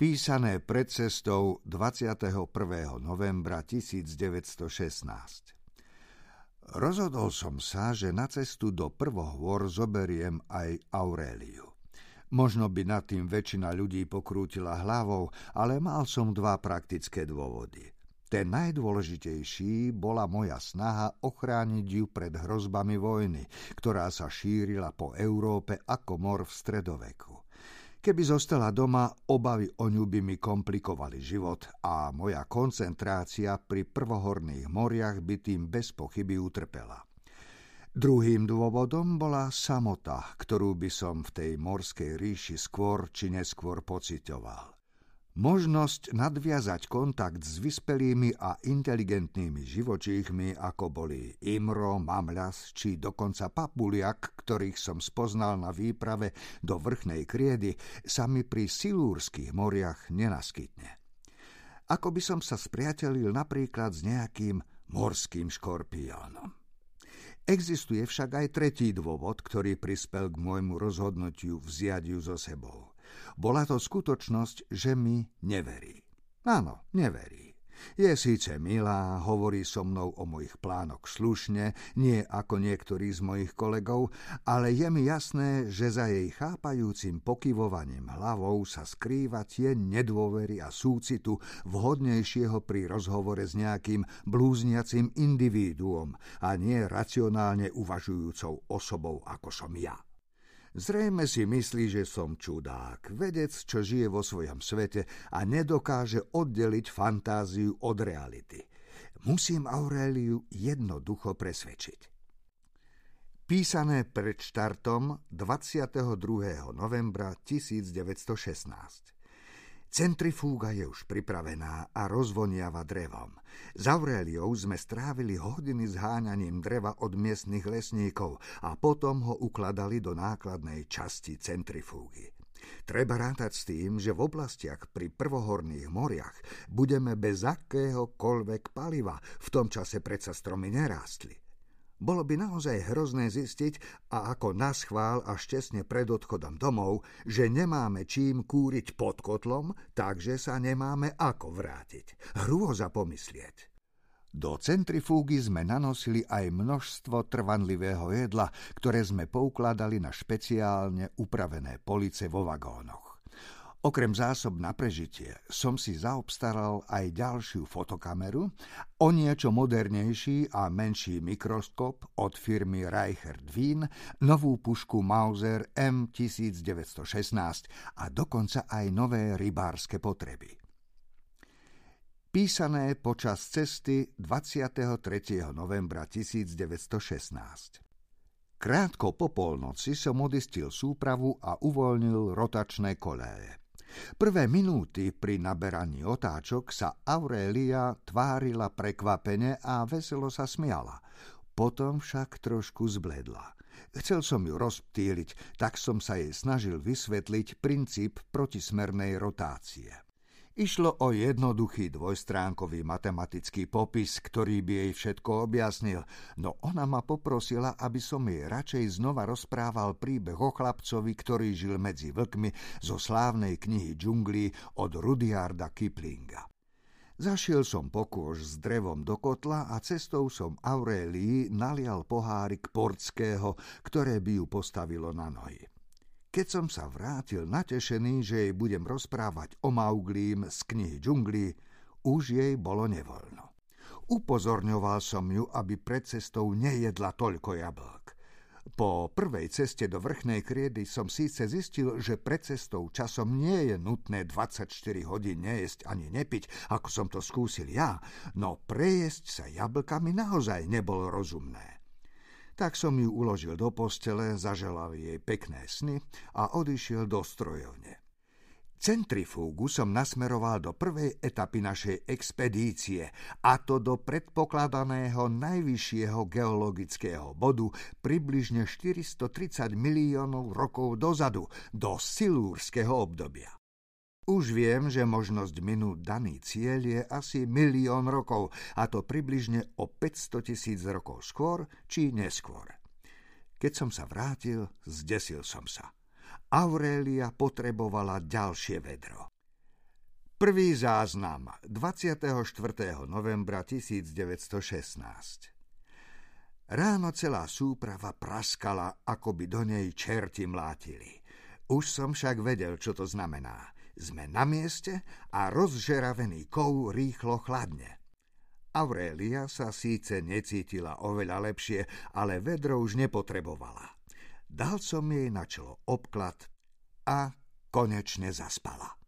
písané pred cestou 21. novembra 1916. Rozhodol som sa, že na cestu do prvohôr zoberiem aj Auréliu. Možno by nad tým väčšina ľudí pokrútila hlavou, ale mal som dva praktické dôvody. Ten najdôležitejší bola moja snaha ochrániť ju pred hrozbami vojny, ktorá sa šírila po Európe ako mor v stredoveku. Keby zostala doma, obavy o ňu by mi komplikovali život a moja koncentrácia pri prvohorných moriach by tým bez pochyby utrpela. Druhým dôvodom bola samota, ktorú by som v tej morskej ríši skôr či neskôr pocitoval. Možnosť nadviazať kontakt s vyspelými a inteligentnými živočíchmi, ako boli Imro, Mamľas či dokonca Papuliak, ktorých som spoznal na výprave do vrchnej kriedy, sa mi pri silúrskych moriach nenaskytne. Ako by som sa spriatelil napríklad s nejakým morským škorpiónom. Existuje však aj tretí dôvod, ktorý prispel k môjmu rozhodnutiu vziať ju so sebou. Bola to skutočnosť, že mi neverí. Áno, neverí. Je síce milá, hovorí so mnou o mojich plánoch slušne, nie ako niektorí z mojich kolegov, ale je mi jasné, že za jej chápajúcim pokyvovaním hlavou sa skrýva tie nedôvery a súcitu vhodnejšieho pri rozhovore s nejakým blúzniacim individuom a nie racionálne uvažujúcou osobou, ako som ja. Zrejme si myslí, že som čudák, vedec, čo žije vo svojom svete a nedokáže oddeliť fantáziu od reality. Musím Auréliu jednoducho presvedčiť. Písané pred štartom 22. novembra 1916. Centrifúga je už pripravená a rozvoniava drevom. S Aureliou sme strávili hodiny s háňaním dreva od miestnych lesníkov a potom ho ukladali do nákladnej časti centrifúgy. Treba rátať s tým, že v oblastiach pri prvohorných moriach budeme bez akéhokoľvek paliva, v tom čase predsa stromy nerástli. Bolo by naozaj hrozné zistiť, a ako naschvál až tesne pred odchodom domov, že nemáme čím kúriť pod kotlom, takže sa nemáme ako vrátiť. Hrôza pomyslieť. Do centrifúgy sme nanosili aj množstvo trvanlivého jedla, ktoré sme poukladali na špeciálne upravené police vo vagónoch. Okrem zásob na prežitie som si zaobstaral aj ďalšiu fotokameru, o niečo modernejší a menší mikroskop od firmy Reichert Wien, novú pušku Mauser M1916 a dokonca aj nové rybárske potreby. Písané počas cesty 23. novembra 1916. Krátko po polnoci som odistil súpravu a uvoľnil rotačné koléje. Prvé minúty pri naberaní otáčok sa Aurélia tvárila prekvapene a veselo sa smiala. Potom však trošku zbledla. Chcel som ju rozptýliť, tak som sa jej snažil vysvetliť princíp protismernej rotácie. Išlo o jednoduchý dvojstránkový matematický popis, ktorý by jej všetko objasnil, no ona ma poprosila, aby som jej radšej znova rozprával príbeh o chlapcovi, ktorý žil medzi vlkmi zo slávnej knihy džunglí od Rudyarda Kiplinga. Zašiel som pokôž s drevom do kotla a cestou som Aurélii nalial pohárik portského, ktoré by ju postavilo na nohy. Keď som sa vrátil natešený, že jej budem rozprávať o Mauglím z knihy džunglí, už jej bolo nevoľno. Upozorňoval som ju, aby pred cestou nejedla toľko jablk. Po prvej ceste do vrchnej kriedy som síce zistil, že pred cestou časom nie je nutné 24 hodín nejesť ani nepiť, ako som to skúsil ja, no prejesť sa jablkami naozaj nebolo rozumné. Tak som ju uložil do postele, zaželal jej pekné sny a odišiel do strojovne. Centrifúgu som nasmeroval do prvej etapy našej expedície, a to do predpokladaného najvyššieho geologického bodu približne 430 miliónov rokov dozadu, do silúrskeho obdobia. Už viem, že možnosť minúť daný cieľ je asi milión rokov, a to približne o 500 tisíc rokov skôr či neskôr. Keď som sa vrátil, zdesil som sa. Aurélia potrebovala ďalšie vedro. Prvý záznam 24. novembra 1916 Ráno celá súprava praskala, ako by do nej čerti mlátili. Už som však vedel, čo to znamená. Sme na mieste a rozžeravený kov rýchlo chladne. Aurélia sa síce necítila oveľa lepšie, ale vedro už nepotrebovala. Dal som jej na čelo obklad a konečne zaspala.